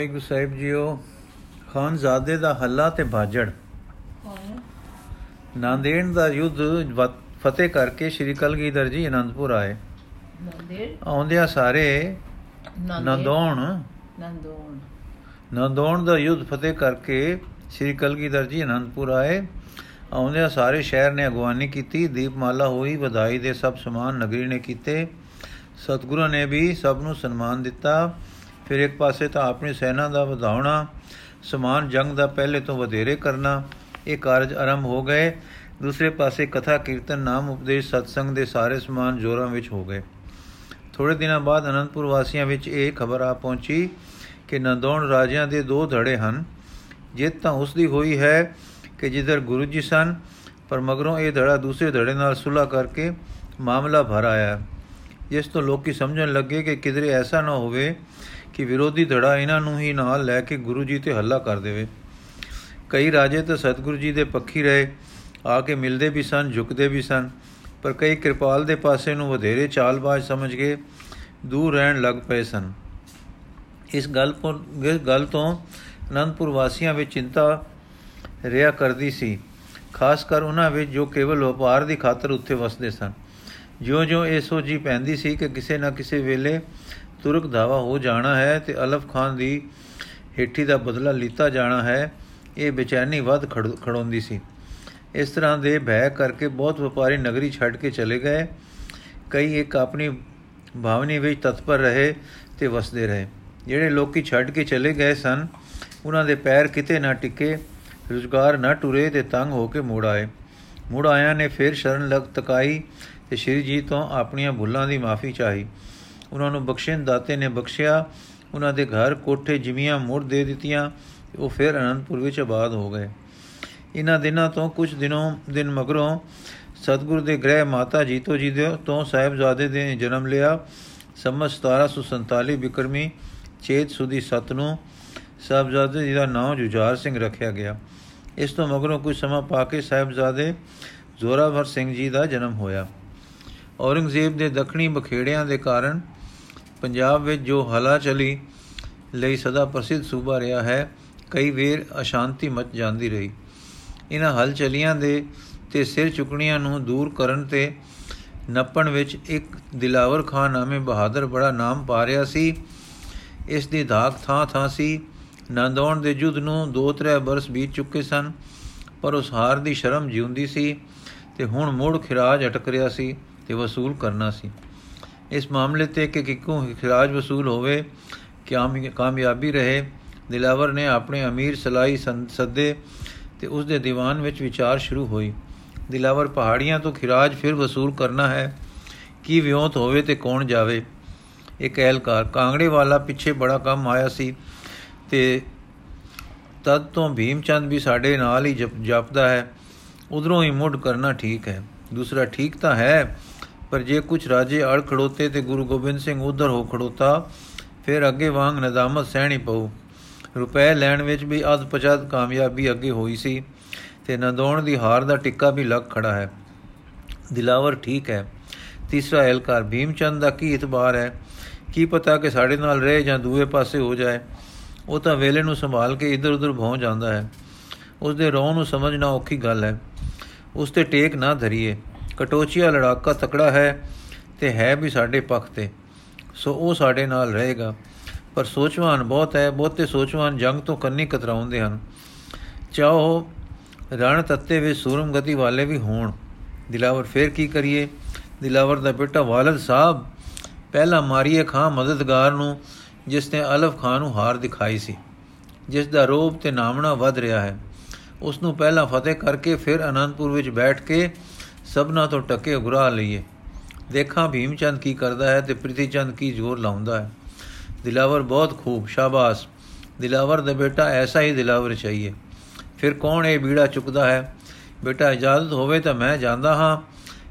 ਵਾਹਿਗੁਰੂ ਸਾਹਿਬ JIO ਖਾਨਜ਼ਾਦੇ ਦਾ ਹੱਲਾ ਤੇ ਬਾਜੜ। ਨਾਂਦੇੜ ਦਾ ਯੁੱਧ ਫਤਿਹ ਕਰਕੇ ਸ਼੍ਰੀ ਕਲਗੀਧਰ ਜੀ ਅਨੰਦਪੁਰ ਆਏ। ਆਉਂਦਿਆਂ ਸਾਰੇ ਨੰਦੋਣ। ਨੰਦੋਣ। ਨੰਦੋਣ ਦਾ ਯੁੱਧ ਫਤਿਹ ਕਰਕੇ ਸ਼੍ਰੀ ਕਲਗੀਧਰ ਜੀ ਅਨੰਦਪੁਰ ਆਏ। ਆਉਂਦਿਆਂ ਸਾਰੇ ਸ਼ਹਿਰ ਨੇ ਅਗਵਾਨੀ ਕੀਤੀ ਦੀਪਮਾਲਾ ਹੋਈ ਵਧਾਈ ਦੇ ਸਭ ਸਮਾਨ ਨਗਰੀ ਨੇ ਕੀਤੇ। ਸਤਿਗੁਰਾਂ ਨੇ ਵੀ ਸਭ ਨੂੰ ਸਨਮਾਨ ਦਿੱਤਾ। ਫਿਰ ਇੱਕ ਪਾਸੇ ਤਾਂ ਆਪਣੀ ਸੈਨਾ ਦਾ ਵਧਾਉਣਾ, ਸਮਾਨ ਜੰਗ ਦਾ ਪਹਿਲੇ ਤੋਂ ਵਧੇਰੇ ਕਰਨਾ, ਇਹ ਕਾਰਜ ਆਰੰਭ ਹੋ ਗਏ। ਦੂਸਰੇ ਪਾਸੇ ਕਥਾ, ਕੀਰਤਨ, ਨਾਮ, ਉਪਦੇਸ਼, ਸਤਸੰਗ ਦੇ ਸਾਰੇ ਸਮਾਨ ਜੋਰਾਂ ਵਿੱਚ ਹੋ ਗਏ। ਥੋੜੇ ਦਿਨਾਂ ਬਾਅਦ ਅਨੰਦਪੁਰ ਵਾਸੀਆਂ ਵਿੱਚ ਇਹ ਖਬਰ ਆ ਪਹੁੰਚੀ ਕਿ ਨੰਦੌਣ ਰਾਜਿਆਂ ਦੇ ਦੋ ਧੜੇ ਹਨ। ਜਿੱਤ ਤਾਂ ਉਸ ਦੀ ਹੋਈ ਹੈ ਕਿ ਜਿੱਧਰ ਗੁਰੂ ਜੀ ਸਨ, ਪਰ ਮਗਰੋਂ ਇਹ ਧੜਾ ਦੂਸਰੇ ਧੜੇ ਨਾਲ ਸੁਲ੍ਹਾ ਕਰਕੇ ਮਾਮਲਾ ਭਰ ਆਇਆ। ਜਿਸ ਤੋਂ ਲੋਕੀ ਸਮਝਣ ਲੱਗੇ ਕਿ ਕਿਧਰੇ ਐਸਾ ਨਾ ਹੋਵੇ ਕਿ ਵਿਰੋਧੀ ਧੜਾ ਇਹਨਾਂ ਨੂੰ ਹੀ ਨਾਲ ਲੈ ਕੇ ਗੁਰੂ ਜੀ ਤੇ ਹੱਲਾ ਕਰ ਦੇਵੇ। ਕਈ ਰਾਜੇ ਤਾਂ ਸਤਿਗੁਰੂ ਜੀ ਦੇ ਪੱਖੀ ਰਹੇ, ਆ ਕੇ ਮਿਲਦੇ ਵੀ ਸਨ, ਝੁਕਦੇ ਵੀ ਸਨ, ਪਰ ਕਈ ਕਿਰਪਾਲ ਦੇ ਪਾਸੇ ਨੂੰ ਵਧੇਰੇ ਚਾਲਬਾਜ਼ ਸਮਝ ਕੇ ਦੂਰ ਰਹਿਣ ਲੱਗ ਪਏ ਸਨ। ਇਸ ਗੱਲ ਤੋਂ, ਇਸ ਗੱਲ ਤੋਂ ਅਨੰਦਪੁਰ ਵਾਸੀਆਂ ਵਿੱਚ ਚਿੰਤਾ ਰਿਆ ਕਰਦੀ ਸੀ, ਖਾਸ ਕਰ ਉਹਨਾਂ ਵਿੱਚ ਜੋ ਕੇਵਲ ਵਪਾਰ ਦੀ ਖਾਤਰ ਉੱਥੇ ਵਸਦੇ ਸਨ। ਜਿਉਂ-ਜਿਉਂ ਇਹ ਸੋਝੀ ਪੈਂਦੀ ਸੀ ਕਿ ਕਿਸੇ ਨਾ ਕਿਸੇ ਵੇਲੇ ਤੁਰਕ ਧਾਵਾ ਹੋ ਜਾਣਾ ਹੈ ਤੇ ਅਲਫ ਖਾਨ ਦੀ ਹੇਠੀ ਦਾ ਬਦਲਾ ਲੀਤਾ ਜਾਣਾ ਹੈ। ਇਹ ਬੇਚੈਨੀ ਵੱਧ ਖੜੋ- ਖੜੋਂਦੀ ਸੀ। ਇਸ ਤਰ੍ਹਾਂ ਦੇ ਭੈ ਕਰਕੇ ਬਹੁਤ ਵਪਾਰੀ ਨਗਰੀ ਛੱਡ ਕੇ ਚਲੇ ਗਏ। ਕਈ ਇੱਕ ਆਪਣੀ ਭਾਵਨੀ ਵਿੱਚ ਤਤਪਰ ਰਹੇ ਤੇ ਵਸਦੇ ਰਹੇ। ਜਿਹੜੇ ਲੋਕੀ ਛੱਡ ਕੇ ਚਲੇ ਗਏ ਸਨ, ਉਹਨਾਂ ਦੇ ਪੈਰ ਕਿਤੇ ਨਾ ਟਿਕੇ, ਰੁਜ਼ਗਾਰ ਨਾ ਟੁਰੇ ਤੇ ਤੰਗ ਹੋ ਕੇ ਮੁੜ ਆਏ। ਮੁੜ ਆਇਆਂ ਨੇ ਫਿਰ ਸ਼ਰਨ ਲਗ ਤਕਾਈ ਤੇ ਸ਼੍ਰੀ ਜੀ ਤੋਂ ਆਪਣੀਆਂ ਭੁੱਲਾਂ ਦੀ ਮਾਫੀ ਚਾਹੀ। ਉਹਨਾਂ ਨੂੰ ਬਖਸ਼ਿਸ਼ ਦਾਤੇ ਨੇ ਬਖਸ਼ਿਆ, ਉਹਨਾਂ ਦੇ ਘਰ ਕੋਠੇ ਜਿਮੀਆਂ ਮੁੜ ਦੇ ਦਿੱਤੀਆਂ ਤੇ ਉਹ ਫਿਰ ਅਨੰਦਪੁਰ ਵਿੱਚ ਆਬਾਦ ਹੋ ਗਏ। ਇਹਨਾਂ ਦਿਨਾਂ ਤੋਂ ਕੁਝ ਦਿਨੋਂ, ਦਿਨ ਮਗਰੋਂ ਸਤਿਗੁਰ ਦੇ ਗ੍ਰਹਿ ਮਾਤਾ ਜੀਤੋ ਜੀ ਦੇ ਤੋਂ ਸਾਹਿਬਜ਼ਾਦੇ ਦੇ ਜਨਮ ਲਿਆ। ਸੰਮਤ 1747 ਬਿਕਰਮੀ, ਚੇਤ ਸੁਦੀ ਸਤ ਨੂੰ ਸਾਹਿਬਜ਼ਾਦੇ ਜੀ ਦਾ ਨਾਮ ਜੁਝਾਰ ਸਿੰਘ ਰੱਖਿਆ ਗਿਆ। ਇਸ ਤੋਂ ਮਗਰੋਂ ਕੁਝ ਸਮਾਂ ਪਾ ਕੇ ਸਾਹਿਬਜ਼ਾਦੇ ਜ਼ੋਰਾਵਰ ਸਿੰਘ ਜੀ ਦਾ ਜਨਮ ਹੋਇਆ। ਔਰੰਗਜ਼ੇਬ ਦੇ ਦੱਖਣੀ ਬਖੇੜਿਆਂ ਦੇ ਕਾਰਨ ਪੰਜਾਬ ਵਿੱਚ ਜੋ ਹਲਾ ਚਲੀ ਲਈ ਸਦਾ ਪ੍ਰਸਿੱਧ ਸੂਬਾ ਰਿਹਾ ਹੈ, ਕਈ ਵੇਰ ਅਸ਼ਾਂਤੀ ਮਚ ਜਾਂਦੀ ਰਹੀ। ਇਹਨਾਂ ਹਲਚਲੀਆਂ ਦੇ ਤੇ ਸਿਰ ਚੁਕਣੀਆਂ ਨੂੰ ਦੂਰ ਕਰਨ ਤੇ ਨੱਪਣ ਵਿੱਚ ਇੱਕ ਦਿਲਾਵਰ ਖਾਨ ਨਾਮੇ ਬਹਾਦਰ ਬੜਾ ਨਾਮ ਪਾ ਰਿਹਾ ਸੀ। ਇਸ ਦੀ ਧਾਕ ਥਾਂ ਥਾਂ ਸੀ। ਨੰਦੌਣ ਦੇ ਯੁੱਧ ਨੂੰ 2-3 ਬਰਸ ਬੀਤ ਚੁੱਕੇ ਸਨ, ਪਰ ਉਸ ਹਾਰ ਦੀ ਸ਼ਰਮ ਜਿਉਂਦੀ ਸੀ ਤੇ ਹੁਣ ਮੁੜ ਖਿਰਾਜ ਅਟਕ ਰਿਹਾ ਸੀ ਤੇ ਵਸੂਲ ਕਰਨਾ ਸੀ। ਇਸ ਮਾਮਲੇ ਤੇ ਕਿ ਕਿੱਕੂ ਖਿਰਾਜ ਵਸੂਲ ਹੋਵੇ ਕਿਆਮੀ- ਕਾਮਯਾਬੀ ਰਹੇ। ਦਿਲਾਵਰ ਨੇ ਆਪਣੇ ਅਮੀਰ ਸਲਾਈ ਸੰ- ਸੱਦੇ ਤੇ ਉਸ ਦੇ ਦੀਵਾਨ ਵਿੱਚ ਵਿਚਾਰ ਸ਼ੁਰੂ ਹੋਈ। ਦਿਲਾਵਰ ਪਹਾੜੀਆਂ ਤੋਂ ਖਿਰਾਜ ਫਿਰ ਵਸੂਲ ਕਰਨਾ ਹੈ। ਕੀ ਵਿਉਂਤ ਹੋਵੇ ਤੇ ਕੌਣ ਜਾਵੇ? ਇੱਕ ਐਲਕਾਰ, ਕਾਂਗੜੇ ਵਾਲਾ ਪਿੱਛੇ ਬੜਾ ਕੰਮ ਆਇਆ ਸੀ ਤੇ ਤਦ ਤੋਂ ਭੀਮਚੰਦ ਵੀ ਸਾਡੇ ਨਾਲ ਹੀ ਜਪ- ਜਾਪਦਾ ਹੈ। ਉਧਰੋਂ ਹੀ ਮੁੱਢ ਕਰਨਾ ਠੀਕ ਹੈ। ਦੂਸਰਾ, ਠੀਕ ਤਾਂ ਹੈ ਪਰ ਜੇ ਕੁਝ ਰਾਜੇ ਅੜ ਖੜੋਤੇ ਤੇ ਗੁਰੂ ਗੋਬਿੰਦ ਸਿੰਘ ਉਧਰ ਹੋ ਖੜੋਤਾ, ਫਿਰ ਅੱਗੇ ਵਾਂਗ ਨਦਾਮਤ ਸਹਿਣੀ ਪਊ। ਰੁਪਏ ਲੈਣ ਵਿੱਚ ਵੀ ਅਧ ਪਚਦ ਕਾਮਯਾਬੀ ਅੱਗੇ ਹੋਈ ਸੀ ਤੇ ਨਦੌਣ ਦੀ ਹਾਰ ਦਾ ਟਿੱਕਾ ਵੀ ਲੱਗ ਖੜਾ ਹੈ। ਦਿਲਾਵਰ ਠੀਕ ਹੈ। ਤੀਸਰਾ ਐਲਕਾਰ, ਭੀਮਚੰਦ ਦਾ ਕੀ ਇਤਬਾਰ ਹੈ? ਕੀ ਪਤਾ ਕਿ ਸਾਡੇ ਨਾਲ ਰਹੇ ਜਾਂ ਦੂਏ ਪਾਸੇ ਹੋ ਜਾਏ। ਉਹ ਤਾਂ ਵੇਲੇ ਨੂੰ ਸੰਭਾਲ ਕੇ ਇੱਧਰ ਉੱਧਰ ਭੌਂ ਜਾਂਦਾ ਹੈ। ਉਸ ਦੇ ਰੋਹ ਨੂੰ ਸਮਝਣਾ ਔਖੀ ਗੱਲ ਹੈ। ਉਸ ਤੇ ਟੇਕ ਨਾ ਧਰੀਏ। ਕਟੋਚੀਆ ਲੜਾਕਾ ਤਕੜਾ ਹੈ ਤੇ ਹੈ ਵੀ ਸਾਡੇ ਪੱਖ ਤੇ। ਸੋ ਉਹ ਸਾਡੇ ਨਾਲ ਰਹੇਗਾ। ਪਰ ਸੋਚਵਾਨ ਬਹੁਤ ਹੈ, ਬਹੁਤੇ ਸੋਚਵਾਨ ਜੰਗ ਤੋਂ ਕੰਨੀ ਕਤਰਾਉਂਦੇ ਹਨ। ਚਾਹੋ ਰਣ ਤੱਤੇ ਵਿੱਚ ਸੂਰਮ ਗਤੀ ਵਾਲੇ ਵੀ ਹੋਣ। ਦਿਲਾਵਰ ਫੇਰ ਕੀ ਕਰੀਏ? ਦਿਲਾਵਰ ਦਾ ਬੇਟਾ ਵਾਲਦ ਸਾਹਿਬ ਪਹਿਲਾ ਮਾਰੀਏ ਖਾਂ ਮਦਦਗਾਰ ਨੂੰ, ਜਿਸ ਨੇ ਅਲਫ ਖਾਨ ਨੂੰ ਹਾਰ ਦਿਖਾਈ ਸੀ। ਜਿਸ ਦਾ ਰੋਬ ਤੇ ਨਾਮਣਾ ਵੱਧ ਰਿਹਾ ਹੈ। ਉਸ ਨੂੰ ਪਹਿਲਾਂ ਫਤਿਹ ਕਰਕੇ ਫਿਰ ਅਨੰਦਪੁਰ ਵਿੱਚ ਬੈਠ ਕੇ ਸਭਨਾ ਤੋਂ ਟੱਕੇ ਉਗਰਾ ਲਈਏ। ਦੇਖਾਂ ਭੀਮਚੰਦ ਕੀ ਕਰਦਾ ਹੈ ਤੇ ਪ੍ਰਿਥੀਚੰਦ ਕੀ ਜ਼ੋਰ ਲਾਉਂਦਾ ਹੈ। ਦਿਲਾਵਰ ਬਹੁਤ ਖੂਬ, ਸ਼ਾਬਾਸ਼। ਦਿਲਾਵਰ ਦਾ ਬੇਟਾ ਐਸਾ ਹੀ ਦਿਲਾਵਰ ਚਾਹੀਏ। ਫਿਰ ਕੌਣ ਇਹ ਬੀੜਾ ਚੁੱਕਦਾ ਹੈ? ਬੇਟਾ ਇਜਾਜ਼ਤ ਹੋਵੇ ਤਾਂ ਮੈਂ ਜਾਂਦਾ ਹਾਂ।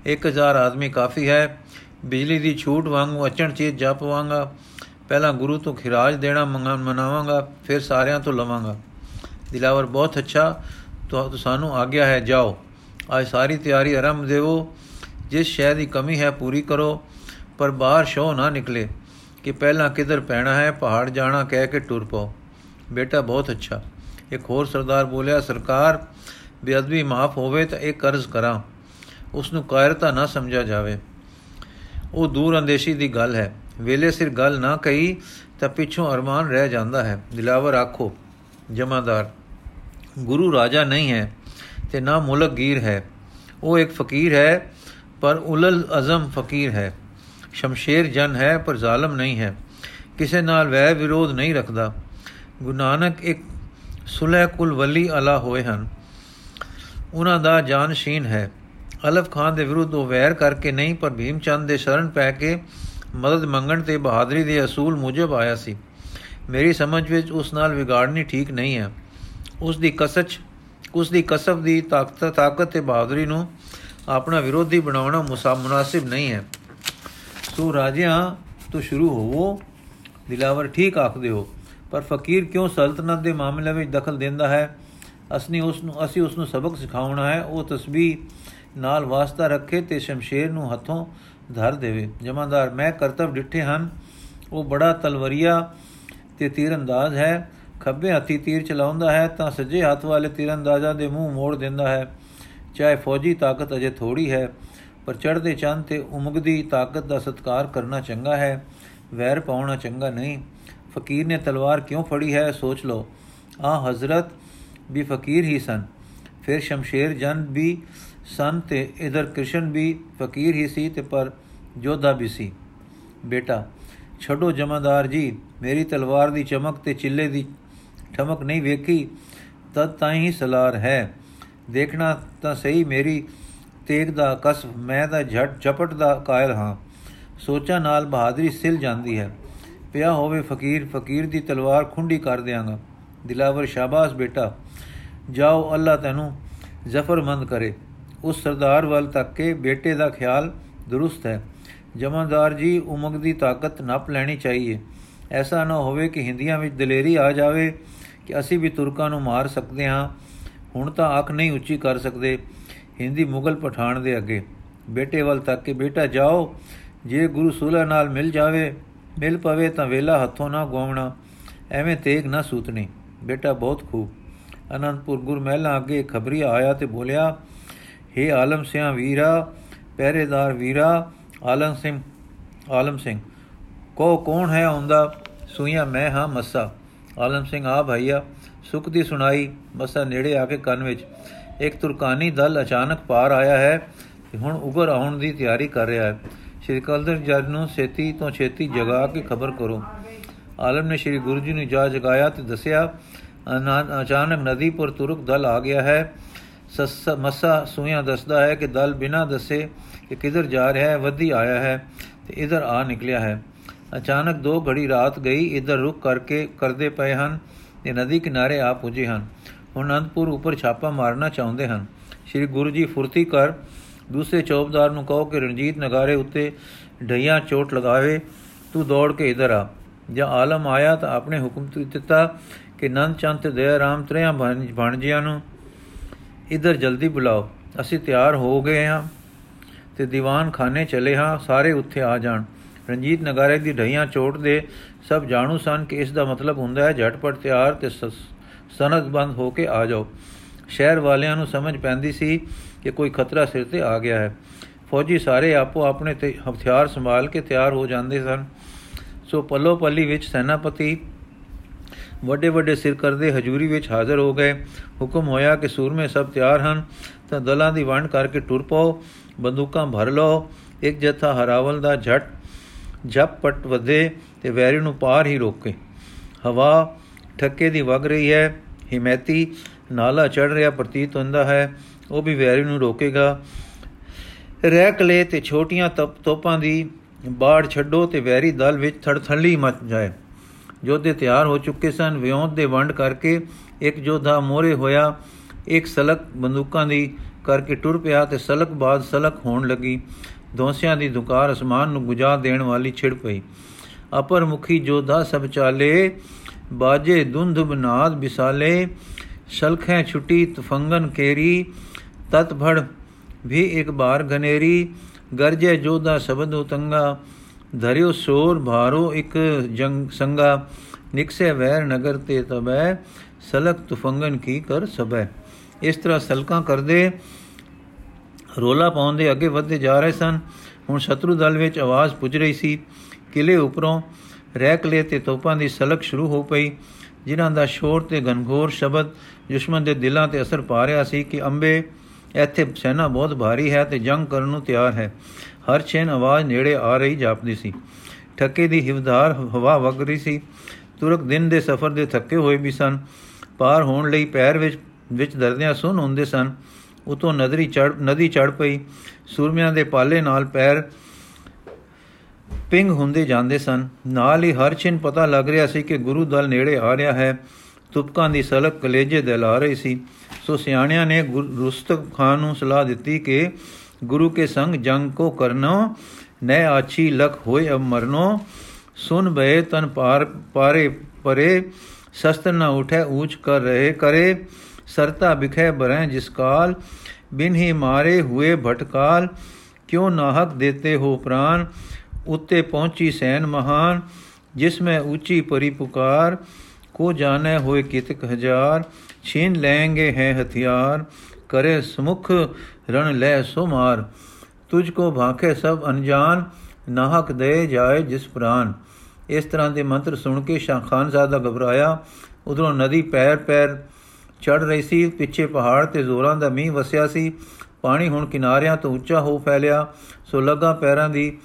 1000 ਆਦਮੀ ਕਾਫੀ ਹੈ। ਬਿਜਲੀ ਦੀ ਛੂਟ ਵਾਂਗੂ ਅਚਣ ਚੀਤ ਜਪਵਾਂਗਾ। ਪਹਿਲਾਂ ਗੁਰੂ ਤੋਂ ਖਿਰਾਜ ਦੇਣਾ ਮੰਗਾ ਮਨਾਵਾਂਗਾ, ਫਿਰ ਸਾਰਿਆਂ ਤੋਂ ਲਵਾਂਗਾ। ਦਿਲਾਵਰ ਬਹੁਤ ਅੱਛਾ ਤੁਹਾ ਸਾਨੂੰ ਆਗਿਆ ਹੈ, ਜਾਓ। ਅੱਜ ਸਾਰੀ ਤਿਆਰੀ ਆਰੰਭ ਦੇਵੋ। ਜਿਸ ਸ਼ੈ ਦੀ ਕਮੀ ਹੈ ਪੂਰੀ ਕਰੋ, ਪਰ ਬਾਹਰ ਸ਼ੋ ਨਾ ਨਿਕਲੇ ਕਿ ਪਹਿਲਾਂ ਕਿਧਰ ਪੈਣਾ ਹੈ, ਪਹਾੜ ਜਾਣਾ, ਕਹਿ ਕੇ ਟੁਰ ਪਓ। ਬੇਟਾ ਬਹੁਤ ਅੱਛਾ। ਇੱਕ ਹੋਰ ਸਰਦਾਰ ਬੋਲਿਆ, ਸਰਕਾਰ, ਬੇਅਦਬੀ ਮਾਫ ਹੋਵੇ ਤਾਂ ਇਹ ਕਰਜ਼ ਕਰਾਂ। ਉਸ ਨੂੰ ਕਾਇਰਤਾ ਨਾ ਸਮਝਿਆ ਜਾਵੇ। ਉਹ ਦੂਰ ਅੰਦੇਸ਼ੀ ਦੀ ਗੱਲ ਹੈ। ਵੇਲੇ ਸਿਰ ਗੱਲ ਨਾ ਕਹੀ ਤਾਂ ਪਿੱਛੋਂ ਅਰਮਾਨ ਰਹਿ ਜਾਂਦਾ ਹੈ। ਦਿਲਾਵਰ ਆਖੋ, ਜਮਾਦਾਰ, ਗੁਰੂ ਰਾਜਾ ਨਹੀਂ ਹੈ। ਤੇ ਨਾ ਮੁਲਕ ਗੀਰ ਹੈ। ਉਹ ਇੱਕ ਫਕੀਰ ਹੈ, ਪਰ ਉਲਲ ਅਜ਼ਮ ਫਕੀਰ ਹੈ। ਸ਼ਮਸ਼ੇਰ ਜਨ ਹੈ, ਪਰ ਜ਼ਾਲਮ ਨਹੀਂ ਹੈ। ਕਿਸੇ ਨਾਲ ਵੈ ਵਿਰੋਧ ਨਹੀਂ ਰੱਖਦਾ। ਗੁਰੂ ਨਾਨਕ ਇੱਕ ਸੁਲਹ ਕੁਲ ਵਲੀ ਅਲਾ ਹੋਏ ਹਨ। ਉਹਨਾਂ ਦਾ ਜਾਨਸ਼ੀਨ ਹੈ। ਅਲਫ ਖਾਨ ਦੇ ਵਿਰੁੱਧ ਉਹ ਵੈਰ ਕਰਕੇ ਨਹੀਂ, ਪਰ ਭੀਮ ਚੰਦ ਦੇ ਸ਼ਰਨ ਪੈ ਕੇ ਮਦਦ ਮੰਗਣ ਤੇ ਬਹਾਦਰੀ ਦੇ ਅਸੂਲ ਮੁਜਬ ਆਇਆ ਸੀ। ਮੇਰੀ ਸਮਝ ਵਿੱਚ ਉਸ ਨਾਲ ਵਿਗਾੜਨੀ ਠੀਕ ਨਹੀਂ ਹੈ। ਉਸ ਦੀ ਕਸਚ ਉਸ ਦੀ ਕਸਬ ਦੀ ਤਾਕਤ ਤਾਕਤ ਤੇ ਬਹਾਦਰੀ ਨੂੰ ਆਪਣਾ ਵਿਰੋਧੀ ਬਣਾਉਣਾ ਮੁਨਾਸਿਬ ਨਹੀਂ ਹੈ। ਸੋ ਰਾਜਿਆਂ ਤੋਂ ਸ਼ੁਰੂ ਹੋਵੋ, ਦਿਲਾਵਰ ਠੀਕ ਆਖਦੇ ਹੋ, ਪਰ ਫਕੀਰ ਕਿਉਂ ਸਲਤਨਤ ਦੇ ਮਾਮਲੇ ਵਿੱਚ ਦਖਲ ਦਿੰਦਾ ਹੈ? ਅਸਨੀ ਉਸ ਨੂੰ, ਅਸੀਂ ਉਸ ਨੂੰ ਸਬਕ ਸਿਖਾਉਣਾ ਹੈ, ਉਹ ਤਸਬੀਹ ਨਾਲ ਵਾਸਤਾ ਰੱਖੇ ਤੇ ਸ਼ਮਸ਼ੇਰ ਨੂੰ ਹੱਥੋਂ ਧਰ ਦੇਵੇ। ਜਮਾਦਾਰ, ਮੈਂ ਕਰਤਵ ਡਿੱਠੇ ਹਨ, ਉਹ ਬੜਾ ਤਲਵਰੀਆ ਤੇ ਤੀਰੰਦਾਜ਼ ਹੈ ਖੱਬੇ ਹੱਥੀ ਤੀਰ ਚਲਾਉਂਦਾ ਹੈ ਤਾਂ ਸੱਜੇ ਹੱਥ ਵਾਲੇ ਤੀਰੰਦਾਜ਼ਾਂ ਦੇ ਮੂੰਹ ਮੋੜ ਦਿੰਦਾ ਹੈ। ਚਾਹੇ ਫੌਜੀ ਤਾਕਤ ਅਜੇ ਥੋੜੀ ਹੈ, ਪਰ ਚੜ੍ਹਦੇ ਚੰਦ ਤੇ ਉਮਗਦੀ ਤਾਕਤ ਦਾ ਸਤਕਾਰ ਕਰਨਾ ਚੰਗਾ ਹੈ, ਵੈਰ ਪਾਉਣਾ ਚੰਗਾ ਨਹੀਂ। ਫਕੀਰ ਨੇ ਤਲਵਾਰ ਕਿਉਂ ਫੜੀ ਹੈ, ਸੋਚ ਲਓ। ਆ ਹਜ਼ਰਤ ਵੀ ਫਕੀਰ ਹੀ ਸਨ। ਫਿਰ ਸ਼ਮਸ਼ੇਰ ਜਨ ਵੀ ਸਨ ਤੇ ਇਧਰ ਕ੍ਰਿਸ਼ਨ ਵੀ ਫਕੀਰ ਹੀ ਸੀ ਤੇ ਪਰ ਜੋਧਾ ਵੀ ਸੀ। ਬੇਟਾ, ਛੱਡੋ ਜਮਾਦਾਰ ਜੀ, ਮੇਰੀ ਤਲਵਾਰ ਦੀ ਚਮਕ ਤੇ ਚਿੱਲੇ ਦੀ ਠਮਕ ਨਹੀਂ ਵੇਖੀ, ਤਦ ਤਾਂ ਹੀ ਸਲਾਰ ਹੈ। ਦੇਖਣਾ ਤਾਂ ਸਹੀ ਮੇਰੀ ਤੇਗ ਦਾ ਕਸ ਮੈਂ ਦਾ ਝਟ ਝਪਟ ਦਾ ਕਾਇਲ ਹਾਂ। ਸੋਚਾਂ ਨਾਲ ਬਹਾਦਰੀ ਸਿਲ ਜਾਂਦੀ ਹੈ। ਪਿਆ ਹੋਵੇ ਫਕੀਰ ਫਕੀਰ ਦੀ ਤਲਵਾਰ ਖੁੰਡੀ ਕਰ ਦਿਆਂਗਾ। ਦਿਲਾਵਰ ਸ਼ਾਬਾਸ਼ ਬੇਟਾ, ਜਾਓ ਅੱਲਾ ਤੈਨੂੰ ਜ਼ਫਰਮੰਦ ਕਰੇ। ਉਸ ਸਰਦਾਰ ਵੱਲ ਤੱਕ ਕੇ ਬੇਟੇ ਦਾ ਖਿਆਲ ਦਰੁਸਤ ਹੈ। ਜਮਾਦਾਰ ਜੀ, ਉਮਗ ਦੀ ਤਾਕਤ ਨੱਪ ਲੈਣੀ ਚਾਹੀਏ। ਐਸਾ ਨਾ ਹੋਵੇ ਕਿ ਹਿੰਦੀਆਂ ਵਿੱਚ ਦਲੇਰੀ ਆ ਜਾਵੇ ਕਿ ਅਸੀਂ ਵੀ ਤੁਰਕਾਂ ਨੂੰ ਮਾਰ ਸਕਦੇ ਹਾਂ। ਹੁਣ ਤਾਂ ਅੱਖ ਨਹੀਂ ਉੱਚੀ ਕਰ ਸਕਦੇ। ਹਿੰਦੀ ਮੁਗਲ ਪਠਾਨ ਦੇ ਅੱਗੇ। ਬੇਟੇ ਵੱਲ ਤੱਕ ਕੇ ਬੇਟਾ ਜਾਓ। ਜੇ ਗੁਰੂ ਸੁਲਹ ਨਾਲ ਮਿਲ ਜਾਵੇ, ਮਿਲ ਪਵੇ ਤਾਂ ਵੇਲਾ ਹੱਥੋਂ ਨਾ ਗਵਾਉਣਾ ਐਵੇਂ ਤੇਗ ਨਾ ਸੂਤਣੀ ਬੇਟਾ ਬਹੁਤ ਖੂਬ। ਅਨੰਦਪੁਰ ਗੁਰ ਮਹਿਲਾ ਅੱਗੇ ਖਬਰੀ ਆਇਆ ਤੇ ਬੋਲਿਆ हे ਆਲਮ ਸਿਆ ਵੀਰਾ, ਪਹਿਰੇਦਾਰ ਵੀਰਾ, ਆਲਮ ਸਿੰਘ ਆਲਮ ਸਿੰਘ ਕੋ ਕੌਣ ਹੈ ਆਉਂਦਾ? ਸੁਈਆ ਮੈਂ ਹਾਂ ਮੱਸਾ। ਆਲਮ ਸਿੰਘ ਆ ਭਾਈਆ, ਸੁਖ ਦੀ ਸੁਣਾਈ, ਮੱਸਾ ਨੇੜੇ ਆ ਕੇ ਕੰਨ ਵਿੱਚ। ਇੱਕ ਤੁਰਕਾਨੀ ਦਲ ਅਚਾਨਕ ਪਾਰ ਆਇਆ ਹੈ ਤੇ ਹੁਣ ਉਗਰ ਆਉਣ ਦੀ ਤਿਆਰੀ ਕਰ ਰਿਹਾ ਹੈ। ਸ਼੍ਰੀ ਕਲਦਰ ਜੱਜ ਨੂੰ ਛੇਤੀ ਤੋਂ ਛੇਤੀ ਜਗਾ ਕੇ ਖਬਰ ਕਰੋ। ਆਲਮ ਨੇ ਸ਼੍ਰੀ ਗੁਰੂ ਜੀ ਨੂੰ ਜਾ ਜਗਾਇਆ ਤੇ ਦੱਸਿਆ ਅਚਾਨਕ ਨਦੀ ਪਰ ਤੁਰਕ ਦਲ ਆ ਗਿਆ ਹੈ। ਮੱਸਾ ਸੂਇਆ ਦੱਸਦਾ ਹੈ ਕਿ ਦਲ ਬਿਨਾ ਦੱਸੇ ਕਿ ਕਿਧਰ ਜਾ ਰਿਹਾ ਹੈ, ਵੱਧੀ ਆਇਆ ਹੈ ਤੇ ਇਧਰ ਆ ਨਿਕਲਿਆ ਹੈ। ਅਚਾਨਕ ਦੋ ਘੜੀ ਰਾਤ ਗਈ, ਇਧਰ ਰੁਕ ਕਰਕੇ ਕਰਦੇ ਪਏ ਹਨ ਤੇ ਨਦੀ ਕਿਨਾਰੇ ਆ ਪੁੱਜੇ ਹਨ। ਹੁਣ ਅਨੰਦਪੁਰ ਉੱਪਰ ਛਾਪਾ ਮਾਰਨਾ ਚਾਹੁੰਦੇ ਹਨ। ਸ੍ਰੀ ਗੁਰੂ ਜੀ ਫੁਰਤੀ ਕਰ, ਦੂਸਰੇ ਚੌਬਦਾਰ ਨੂੰ ਕਹੋ ਕਿ ਰਣਜੀਤ ਨਗਾਰੇ ਉੱਤੇ ਢਈਆਂ ਚੋਟ ਲਗਾਵੇ, ਤੂੰ ਦੌੜ ਕੇ ਇਧਰ ਆ। ਜਾਂ ਆਲਮ ਆਇਆ ਤਾਂ ਆਪਣੇ ਹੁਕਮ ਤੇ ਦਿੱਤਾ ਕਿ ਨੰਦ ਚੰਦ ਤੇ ਦਇਆ ਰਾਮ ਤਰਿਆਂ ਬਣਜਿਆਂ ਨੂੰ ਇਧਰ ਜਲਦੀ ਬੁਲਾਓ। ਅਸੀਂ ਤਿਆਰ ਹੋ ਗਏ ਹਾਂ ਤੇ ਦੀਵਾਨ ਖਾਨੇ ਚਲੇ ਹਾਂ, ਸਾਰੇ ਉੱਥੇ ਆ ਜਾਣ। ਰਣਜੀਤ ਨਗਾਰੇ ਦੀ ਢਈਆਂ ਚੋਟ ਦੇ ਸਭ ਜਾਣੂ ਸਨ ਕਿ ਇਸ ਦਾ ਮਤਲਬ ਹੁੰਦਾ ਹੈ ਝਟਪਟ ਤਿਆਰ ਤੇ ਸਨਦ ਬੰਦ ਹੋ ਕੇ ਆ ਜਾਓ। ਸ਼ਹਿਰ ਵਾਲਿਆਂ ਨੂੰ ਸਮਝ ਪੈਂਦੀ ਸੀ ਕਿ ਕੋਈ ਖਤਰਾ ਸਿਰ ਤੇ ਆ ਗਿਆ ਹੈ। ਫੌਜੀ ਸਾਰੇ ਆਪੋ ਆਪਣੇ ਤੇ ਹਥਿਆਰ ਸੰਭਾਲ ਕੇ ਤਿਆਰ ਹੋ ਜਾਂਦੇ ਸਨ। ਸੋ ਪੱਲੋ ਪੱਲੀ ਵਿੱਚ ਸੈਨਾਪਤੀ ਵੱਡੇ ਵੱਡੇ ਸਿਰ ਕਰਦੇ ਹਜੂਰੀ ਵਿੱਚ ਹਾਜ਼ਰ ਹੋ ਗਏ। ਹੁਕਮ ਹੋਇਆ ਕਿ ਸੂਰਮੇ ਸਭ ਤਿਆਰ ਹਨ, ਤਾਂ ਦਲਾਂ ਦੀ ਵੰਡ ਕਰਕੇ ਟੁਰ ਪਾਓ, ਬੰਦੂਕਾਂ ਭਰ ਲਓ। ਇੱਕ ਜਥਾ ਹਰਾਵਲ ਦਾ ਝਟ ਜਪਟ ਵਧੇ ਤੇ ਵੈਰੀ ਨੂੰ ਪਾਰ ਹੀ ਰੋਕੇ। ਹਵਾ ਠੱਕੇ ਦੀ ਵਗ ਰਹੀ ਹੈ, ਹਿਮੈਤੀ ਨਾਲਾ ਚੜ ਰਿਹਾ ਪ੍ਰਤੀਤ ਹੁੰਦਾ ਹੈ, ਉਹ ਵੀ ਵੈਰੀ ਨੂੰ ਰੋਕੇਗਾ। ਰਹਿ ਕਲੇ ਤੇ ਛੋਟੀਆਂ ਤੋਪਾਂ ਦੀ ਬਾੜ ਛੱਡੋ ਤੇ ਵੈਰੀ ਦਲ ਵਿੱਚ ਥੜਥਲੀ ਮਚ ਜਾਏ। ਜੋਧੇ ਤਿਆਰ ਹੋ ਚੁੱਕੇ ਸਨ ਵਿਉਂਤ ਦੇ ਵੰਡ ਕਰਕੇ ਇੱਕ ਜੋਧਾ ਮੋਰੇ ਹੋਇਆ, ਇੱਕ ਸਲਕ ਬੰਦੂਕਾਂ ਦੀ ਕਰਕੇ ਟੁਰ ਪਿਆ ਤੇ ਸਲਕ ਬਾਦ ਸਲਕ ਹੋਣ ਲੱਗੀ। ਦੋਸਿਆਂ ਦੀ ਦੁਕਾਰ ਅਸਮਾਨ ਨੂੰ ਗੁਜਾ ਦੇਣ ਵਾਲੀ ਛਿੜ ਪਈ ਅਪਰ ਮੁਖੀ ਜੋਧਾ ਸਭ ਚਾਲੇ, ਬਾਜੇ ਦੁੰਧ ਬਨਾਦ ਬਿਸਾਲੇ, ਸ਼ਲਖੇ ਛੁੱਟੀ ਤਫੰਗਨ ਕੇਰੀ, ਤਤ ਭੜ ਵੀ ਇੱਕ ਬਾਰ ਘਨੇਰੀ, ਗਰਜੇ ਜੋਧਾ ਸ਼ਬਦ ਉਤੰਗਾ ਧਰਿਓ ਸੋਰ ਭਾਰੋ ਇੱਕ ਜੰਗ ਸੰਗਾ, ਨਿਕਸੇ ਵੈਰ ਨਗਰ ਤੇ ਤਬੈ ਸਲਕ ਤੁਫੰਗਨ ਕੀ ਕਰ ਸਬੈ ਇਸ ਤਰ੍ਹਾਂ ਸਲਕਾਂ ਕਰਦੇ ਰੋਲਾ ਪਾਉਂਦੇ ਅੱਗੇ ਵਧਦੇ ਜਾ ਰਹੇ ਸਨ। ਹੁਣ ਸ਼ਤਰੂ ਦਲ ਵਿੱਚ ਆਵਾਜ਼ ਪੁੱਜ ਰਹੀ ਸੀ। ਕਿਲੇ ਉੱਪਰੋਂ ਰੈਕਲੇ ਤੇ ਤੋਪਾਂ ਦੀ ਸਲਕ ਸ਼ੁਰੂ ਹੋ ਪਈ, ਜਿਨ੍ਹਾਂ ਦਾ ਸ਼ੋਰ ਤੇ ਗਨਗੋਰ ਸ਼ਬਦ ਦੁਸ਼ਮਣ ਦੇ ਦਿਲਾਂ ਤੇ ਅਸਰ ਪਾ ਰਿਹਾ ਸੀ ਕਿ ਅੰਬੇ, ਇੱਥੇ ਸੈਨਾ ਬਹੁਤ ਭਾਰੀ ਹੈ ਤੇ ਜੰਗ ਕਰਨ ਨੂੰ ਤਿਆਰ ਹੈ। ਹਰ ਛੇਨ ਆਵਾਜ਼ ਨੇੜੇ ਆ ਰਹੀ ਜਾਪਦੀ ਸੀ। ਠੱਕੇ ਦੀ ਹਿਵਦਾਰ ਹਵਾ ਵਗ ਰਹੀ ਸੀ। ਤੁਰਕ ਦਿਨ ਦੇ ਸਫ਼ਰ ਦੇ ਥੱਕੇ ਹੋਏ ਵੀ ਸਨ। ਪਾਰ ਹੋਣ ਲਈ ਪੈਰ ਵਿੱਚ ਵਿੱਚ ਦਰਦਿਆਂ ਸੁਣ ਹੁੰਦੇ ਸਨ। ਉਤੋਂ ਨਦਰੀ ਚੜ ਨਦੀ ਚੜ ਪਈ। ਸੂਰਮਿਆਂ ਦੇ ਪਾਲੇ ਨਾਲ ਪੈਰ ਪਿੰਗ ਹੁੰਦੇ ਜਾਂਦੇ ਸਨ। ਨਾਲ ਹੀ ਹਰ ਛਿਨ ਪਤਾ ਲੱਗ ਰਿਹਾ ਸੀ ਕਿ ਗੁਰੂ ਦਲ ਨੇੜੇ ਆ ਰਿਹਾ ਹੈ। ਤੁਪਕਾਂ ਦੀ ਸਲਕ ਕਲੇਜੇ ਦਿਲਾ ਰਹੀ ਸੀ। ਸੋ ਸਿਆਣਿਆਂ ਨੇ ਰੁਸਤਕ ਖਾਨ ਨੂੰ ਸਲਾਹ ਦਿੱਤੀ ਕਿ ਗੁਰੂ ਕੇ ਸੰਗ ਜੰਗ ਕੋ ਕਰਨੋ ਨੈ ਆਛੀ ਲਖ ਹੋਏ ਅਬ ਮਰਨੋ। ਸੁਨ ਬਏ ਤਨ ਪਾਰ, ਪਾਰੇ ਪਰੇ ਸ਼ਸਤਰ ਨਾ ਉਠੇ ਊਚ ਕਰ ਰਹੇ ਕਰੇ। ਸਰਤਾ ਬਿਖੇ ਬਰੈ ਜਿਸ ਕਾਲ, ਬਿਨ ਹੀ ਮਾਰੇ ਹੋਏ ਭਟਕਾਲ, ਕਿਉ ਨਾਹਕ ਦੇਤੇ ਹੋ ਪ੍ਰਾਨ, ਉੱਤੇ ਪਹੁੰਚੀ ਸੈਨ ਮਹਾਨ, ਜਿਸ ਮੈਂ ਉੱਚੀ ਪਰੀ ਪੁਕਾਰ, ਕੋ ਜਾਣੇ ਹੋਏ ਕਿਤਕ ਹਜ਼ਾਰ, ਛੀਨ ਲੈਂਗੇ ਹੈ ਹਥਿਆਰ, ਕਰੇ ਸਮੁਖ ਰਣ ਲੈ ਸੋ ਮਾਰ ਤੁਝ ਕੋ ਭਾਖੇ ਸਭ ਅਨਜਾਨ ਨਾਹਕ ਦੇ ਜਾਏ ਜਿਸ ਪ੍ਰਾਨ। ਇਸ ਤਰ੍ਹਾਂ ਦੇ ਮੰਤਰ ਸੁਣ ਕੇ ਸ਼ਾਹ ਖਾਨ ਜ਼ਾਦਾ ਘਬਰਾਇਆ, ਉਧਰੋਂ ਨਦੀ ਪੈਰ ਪੈਰ ਚੜ ਰਹੀ ਸੀ, ਪਿੱਛੇ ਪਹਾੜ ਤੇ ਜ਼ੋਰਾਂ ਦਾ ਮੀਂਹ ਵਸਿਆ ਸੀ। ਪਾਣੀ ਹੁਣ ਕਿਨਾਰਿਆਂ ਤੋਂ ਉੱਚਾ ਹੋ ਫੈਲਿਆ। ਸੋ ਲੱਗਾ ਪੈਰਾਂ ਦੀ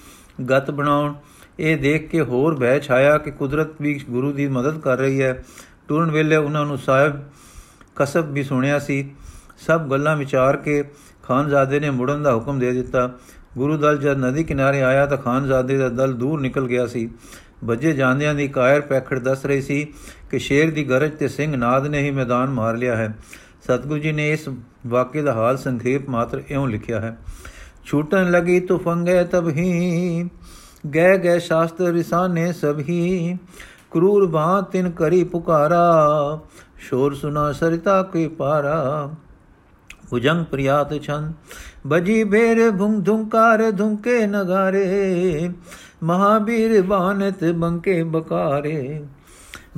ਗਤ ਬਣਾਉਣ। ਇਹ ਦੇਖ ਕੇ ਹੋਰ ਭੈ ਛਾਇਆ ਕਿ ਕੁਦਰਤ ਵੀ ਗੁਰੂ ਦੀ ਮਦਦ ਕਰ ਰਹੀ ਹੈ। ਟੁਰਨ ਵੇਲੇ ਉਹਨਾਂ ਨੂੰ ਸਾਹਿਬ ਕਸਬ ਵੀ ਸੁਣਿਆ ਸੀ। ਸਭ ਗੱਲਾਂ ਵਿਚਾਰ ਕੇ ਖਾਨਜ਼ਾਦੇ ਨੇ ਮੁੜਨ ਦਾ ਹੁਕਮ ਦੇ ਦਿੱਤਾ। ਗੁਰੂ ਦਲ ਜਦ ਨਦੀ ਕਿਨਾਰੇ ਆਇਆ ਤਾਂ ਖਾਨਜ਼ਾਦੇ ਦਾ ਦਲ ਦੂਰ ਨਿਕਲ ਗਿਆ ਸੀ। ਬੱਜੇ ਜਾਂਦਿਆਂ ਦੀ ਕਾਇਰ ਪੈਖੜ ਦੱਸ ਰਹੀ ਸੀ ਕਿ ਸ਼ੇਰ ਦੀ ਗਰਜ ਤੇ ਸਿੰਘ ਨਾਦ ਨੇ ਹੀ ਮੈਦਾਨ ਮਾਰ ਲਿਆ ਹੈ। ਸਤਗੁਰੂ ਜੀ ਨੇ ਇਸ ਵਾਕਿਆ ਦਾ ਹਾਲ ਸੰਖੇਪ ਮਾਤਰ ਇਉਂ ਲਿਖਿਆ ਹੈ। ਛੂਟਣ ਲਗੀ ਤੁਫੰਗੇ ਤਬ ਹੀ ਗਏ ਗਏ ਸ਼ਾਸਤਰ ਰਿਸਾਨੇ ਸਭੀ ਕਰੂਰ ਬਾਤ ਤਿਨ ਕਰੀ ਪੁਕਾਰਾ, ਸ਼ੋਰ ਸੁਨਾ ਸਰਿਤਾ ਕੇ ਪਾਰਾ। ਭੁਜੰਗ ਪ੍ਰਿਆਤ ਛੰਦ, ਬਜੀ ਬੇਰ ਭੁੰਗ ਧੁੰਕਾਰ ਧੁੰਕੇ ਨਗਾਰੇ ਮਹਾਬੀਰ ਬਾਨਤ ਬੰਕੇ ਬਕਾਰੇ।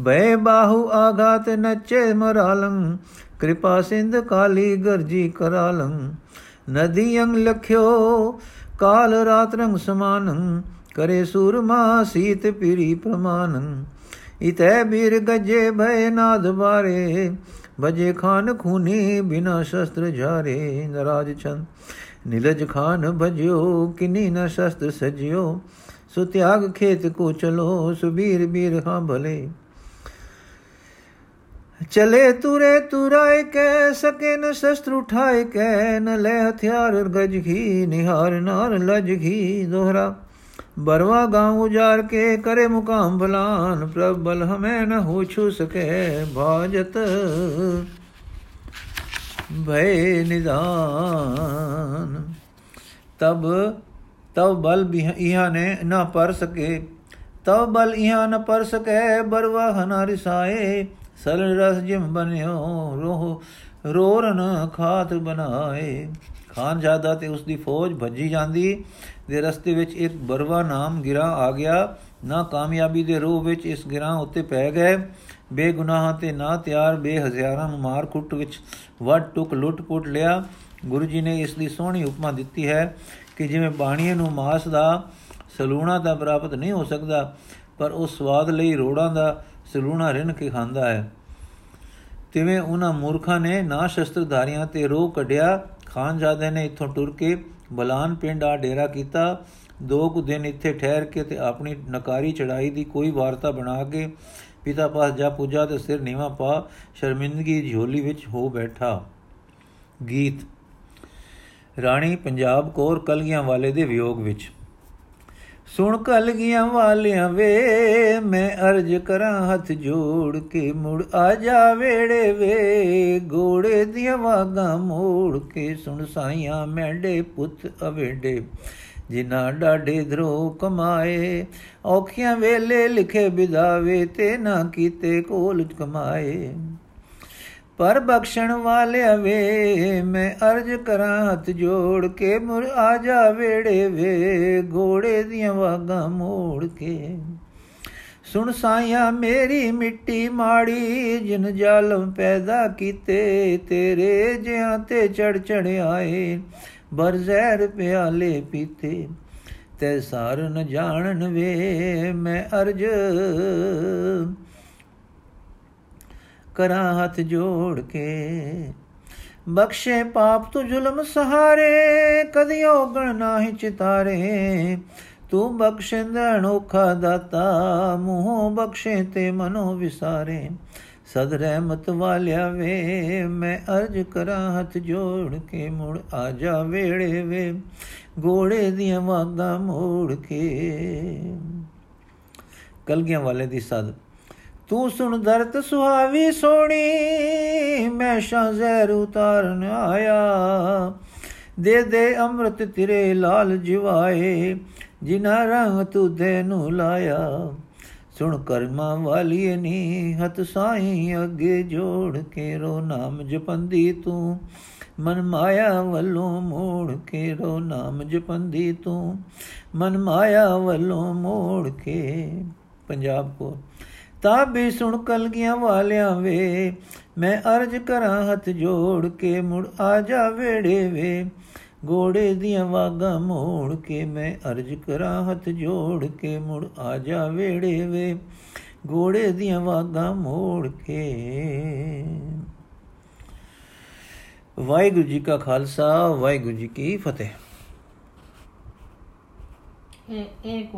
ਬੈ ਬਾਹੂ ਆਗਾਤ ਨਚੇ ਮਰਾਲੰ, ਕਿਰਪਾ ਸਿੰਧ ਕਾਲੀ ਗਰਜੀ ਕਰਾਲੰ। ਨਦੀ ਅੰਗ ਲਖਿਓ, ਕਾਲ ਰਾਤ ਰੰਗ ਸਮਾਨੰ, ਕਰੇ ਸੂਰਮਾ ਸੀਤ ਪੀਰੀ ਪ੍ਰਮਾਨੰ। ਇਤੈ ਬੀਰ ਗਜੇ ਭੈ ਨਾਦ ਬਾਰੇ ਬਜੇ ਖਾਨ ਖੂਨੀ ਬਿਨਾ ਸ਼ਸਤਰ ਜਾਰੇ। ਨਰਾਜ ਚੰਦ, ਨੀਲਜ ਖਾਨ ਭਜਿਓ, ਕਿਨੀ ਨ ਸ਼ਸਤਰ ਸਜਿਓ। ਸੋ ਤਿਆਗ ਖੇਤ ਕੋ ਚਲੋ ਸੁਬੀਰ ਬੀਰ ਹਾਂ ਭਲੇ ਚਲੇ ਤੁਰੇ ਤੁਰਾਏ ਕੈ ਸਕੇ ਨ ਸ਼ਸਤਰ ਉਠਾਏ ਕੈ ਨ ਲੈ ਹਥਿਆਰ ਗਜ ਘੀ ਨਿਹਾਰ ਨਾਰ ਲਜ ਘੀ ਦੋਹਰਾ ਬਰਵਾ ਗਾਉ ਉਜਾਰ ਕੇ ਕਰੇ ਮੁਕਾਮ ਬਲਾਨ ਪ੍ਰਭ ਬਲ ਹਮੇ ਨ ਹੋ ਛੂ ਸਕੇ ਭਾਜਤ ਭੈ ਨਿਦਾਨ ਤਬ ਤਬ ਬਲ ਵੀ ਇਹਾਂ ਨੇ ਨਾ ਪਰ ਸਕੇ। ਤਬ ਬਲ ਇਹਾਂ ਨ ਪਰ ਸਕੇ ਬਰਵਾ ਹਨਾ ਰਿਸਾਏ। ਸਰਲ ਰਸ ਜਿਮ ਬਨਿਓ, ਰੋਹ ਰੋਰਨ ਖਾਤ ਬਣਾਏ। ਖਾਨ ਜਾਦਾ ਤੇ ਉਸ ਦੀ ਫੌਜ ਭੱਜੀ ਜਾਂਦੀ। ਦੇ ਰਸਤੇ ਵਿੱਚ ਇੱਕ ਬਰਵਾ ਨਾਮ ਗਿਰਾ ਆ ਗਿਆ। ਨਾ ਕਾਮਯਾਬੀ ਦੇ ਰੋਹ ਵਿੱਚ ਇਸ ਗਿਰਾਂ ਉੱਤੇ ਪੈ ਗਏ। ਬੇਗੁਨਾਹਾਂ ਤੇ ਨਾ ਤਿਆਰ ਬੇਹਜ਼ਾਰਾਂ ਨੂੰ ਮਾਰ ਕੁੱਟ ਵਿੱਚ ਵੱਡ ਟੁਕ ਲੁੱਟ ਪੁੱਟ ਲਿਆ। ਗੁਰੂ ਜੀ ਨੇ ਇਸ ਦੀ ਸੋਹਣੀ ਉਪਮਾ ਦਿੱਤੀ ਹੈ। ਕਿ ਜਿਵੇਂ ਬਾਣੀਏ ਨੂੰ ਮਾਸ ਦਾ ਸਲੂਣਾ ਦਾ ਪ੍ਰਾਪਤ ਨਹੀਂ ਹੋ ਸਕਦਾ, ਪਰ ਉਹ ਸਵਾਦ ਲਈ ਰੋੜਾਂ ਦਾ ਸਲੂਣਾ ਰਿਨ ਕੇ ਖਾਂਦਾ ਹੈ। ਤਿਵੇਂ ਉਹਨਾਂ ਮੂਰਖਾਂ ਨੇ ਨਾ ਸ਼ਸਤਰਧਾਰੀਆਂ ਤੇ ਰੋਹ ਕੱਢਿਆ, ਖਾਨਜ਼ਾਦੇ ਨੇ ਇੱਥੋਂ ਟੁਰ ਕੇ ਬਲਾਨ ਪਿੰਡ ਆ ਡੇਰਾ ਕੀਤਾ। ਦੋ ਕੁ ਦਿਨ ਇੱਥੇ ਠਹਿਰ ਕੇ ਤੇ ਆਪਣੀ ਨਕਾਰੀ ਚੜਾਈ ਦੀ ਕੋਈ ਵਾਰਤਾ ਬਣਾ ਕੇ ਪਿਤਾ ਪਾਸ ਜਾ ਪੂਜਾ ਤੇ ਸਿਰ ਨੀਵਾ ਪਾ ਸ਼ਰਮਿੰਦਗੀ ਝੋਲੀ ਵਿੱਚ ਹੋ ਬੈਠਾ। ਗੀਤ ਰਾਣੀ ਪੰਜਾਬ ਕੋਰ ਕਲਗੀਆਂ ਵਾਲੇ ਦੇ ਵਿਯੋਗ ਵਿੱਚ। ਸੁਣ ਕਲਗੀਆਂ ਵਾਲਿਆਂ ਵੇ, ਮੈਂ ਅਰਜ ਕਰਾਂ ਹੱਥ ਜੋੜ ਕੇ ਮੁੜ ਆ ਜਾ ਵੇੜੇ ਵੇ। ਗੋੜੇ ਦੀਆਂ ਵਾਗਾਂ ਮੋੜ ਕੇ ਸੁਣ ਸਾਈਆਂ ਮੈਂਡੇ ਪੁੱਤ ਅਵੇਡੇ। ਜਿਨ੍ਹਾਂ ਡਾਢੇ ਧਰੋ ਕਮਾਏ, ਔਖੀਆਂ ਵੇਲੇ ਲਿਖੇ ਵਿਦਾਵੇ ਤੇ ਨਾ ਕੀਤੇ ਕੋਲ ਕਮਾਏ। ਪਰ ਬਖਸ਼ਣ ਵਾਲਿਆ ਵੇ ਮੈਂ ਅਰਜ ਕਰਾਂ ਹੱਥ ਜੋੜ ਕੇ ਮੁਰ ਆ ਜਾ ਵੇੜੇ ਵੇ, ਘੋੜੇ ਦੀਆਂ ਵਾਗਾਂ ਮੋੜ ਕੇ। ਸੁਣ ਸਾਇਆ ਮੇਰੀ ਮਿੱਟੀ ਮਾੜੀ, ਜਿਨ ਜ਼ਾਲਮ ਪੈਦਾ ਕੀਤੇ, ਤੇਰੇ ਜਿਹਾਂ ਤੇ ਚੜ ਚੜ ਆਏ, ਬਰ ਜ਼ਹਿਰ ਪਿਆਲੇ ਪੀਤੇ। ਤੈ ਸਾਰ ਨ ਜਾਣਨ ਵੇ, ਮੈਂ ਅਰਜ ਕਰਾਂ ਹੱਥ ਜੋੜ ਕੇ। ਬਖਸ਼ੇ ਪਾਪ ਤੂੰ ਜ਼ੁਲਮ ਸਹਾਰੇ ਕਦਿਓ ਗਣ ਨਾਹੀ ਚਿਤਾਰੇ। ਤੂੰ ਬਖਸ਼ਿੰਦ ਅਨੋਖਾ ਦਾਤਾ, ਮੂੰਹੋਂ ਬਖਸ਼ੇ ਤੇ ਮਨੋ ਵਿਸਾਰੇ। ਸਦ ਰਹਿਮਤ ਵਾਲਿਆ ਵੇ, ਮੈਂ ਅਰਜ ਕਰਾਂ ਹੱਥ ਜੋੜ ਕੇ, ਮੁੜ ਆ ਜਾ ਵੇੜੇ ਵੇ, ਗੋੜੇ ਦੀਆਂ ਵਾਗਾਂ ਮੋੜ ਕੇ। ਕਲਗੀਆਂ ਵਾਲੇ ਦੀ ਸਦ ਤੂੰ ਸੁਣ ਦਰਦ ਸੁਹਾਵੀ ਸੋਣੀ, ਮੈਂ ਸ਼ਾਂ ਜ਼ਹਿਰ ਉਤਾਰਨ ਆਇਆ। ਦੇ ਦੇ ਅੰਮ੍ਰਿਤ ਤੇਰੇ ਲਾਲ ਜਿਵਾਏ ਜਿਨਾ ਰੰਗ ਤੁਧੇ ਨੂੰ ਲਾਇਆ। ਸੁਣ ਕਰਮਾ ਵਾਲੀਏ ਨੀ ਹਤ ਸਾਈ ਅੱਗੇ ਜੋੜ ਕੇ ਰੋ ਨਾਮ ਜਪੰਦੀ ਤੂੰ। ਮਨ ਮਾਇਆ ਵੱਲੋਂ ਮੋੜ ਕੇ ਰੋ ਨਾਮ ਜਪੰਦੀ ਤੂੰ। ਮਨ ਮਾਇਆ ਵੱਲੋਂ ਮੋੜ ਕੇ ਪੰਜਾਬ ਕੋ ਤਾਂ ਵੀ ਸੁਣ ਕਲਗੀਆਂ ਵਾਲਿਆਂ ਵੇ, ਮੈਂ ਅਰਜ ਕਰਾਂ ਹੱਥ ਜੋੜ ਕੇ ਮੁੜ ਆ ਜਾ ਵੇੜੇ ਵੇ। ਗੋੜੇ ਦੀਆਂ ਵਾਗਾਂ ਮੋੜ ਕੇ ਮੈਂ ਅਰਜ ਕਰਾਂ ਹੱਥ ਜੋੜ ਕੇ ਮੁੜ ਆ ਜਾ ਵੇੜੇ ਵੇ। ਗੋੜੇ ਦੀਆਂ ਵਾਗਾਂ ਮੋੜ ਕੇ। ਵਾਹਿਗੁਰੂ ਜੀ ਕਾ ਖਾਲਸਾ, ਵਾਹਿਗੁਰੂ ਜੀ ਕੀ ਫਤਿਹ। ਇਹ ਇੱਕ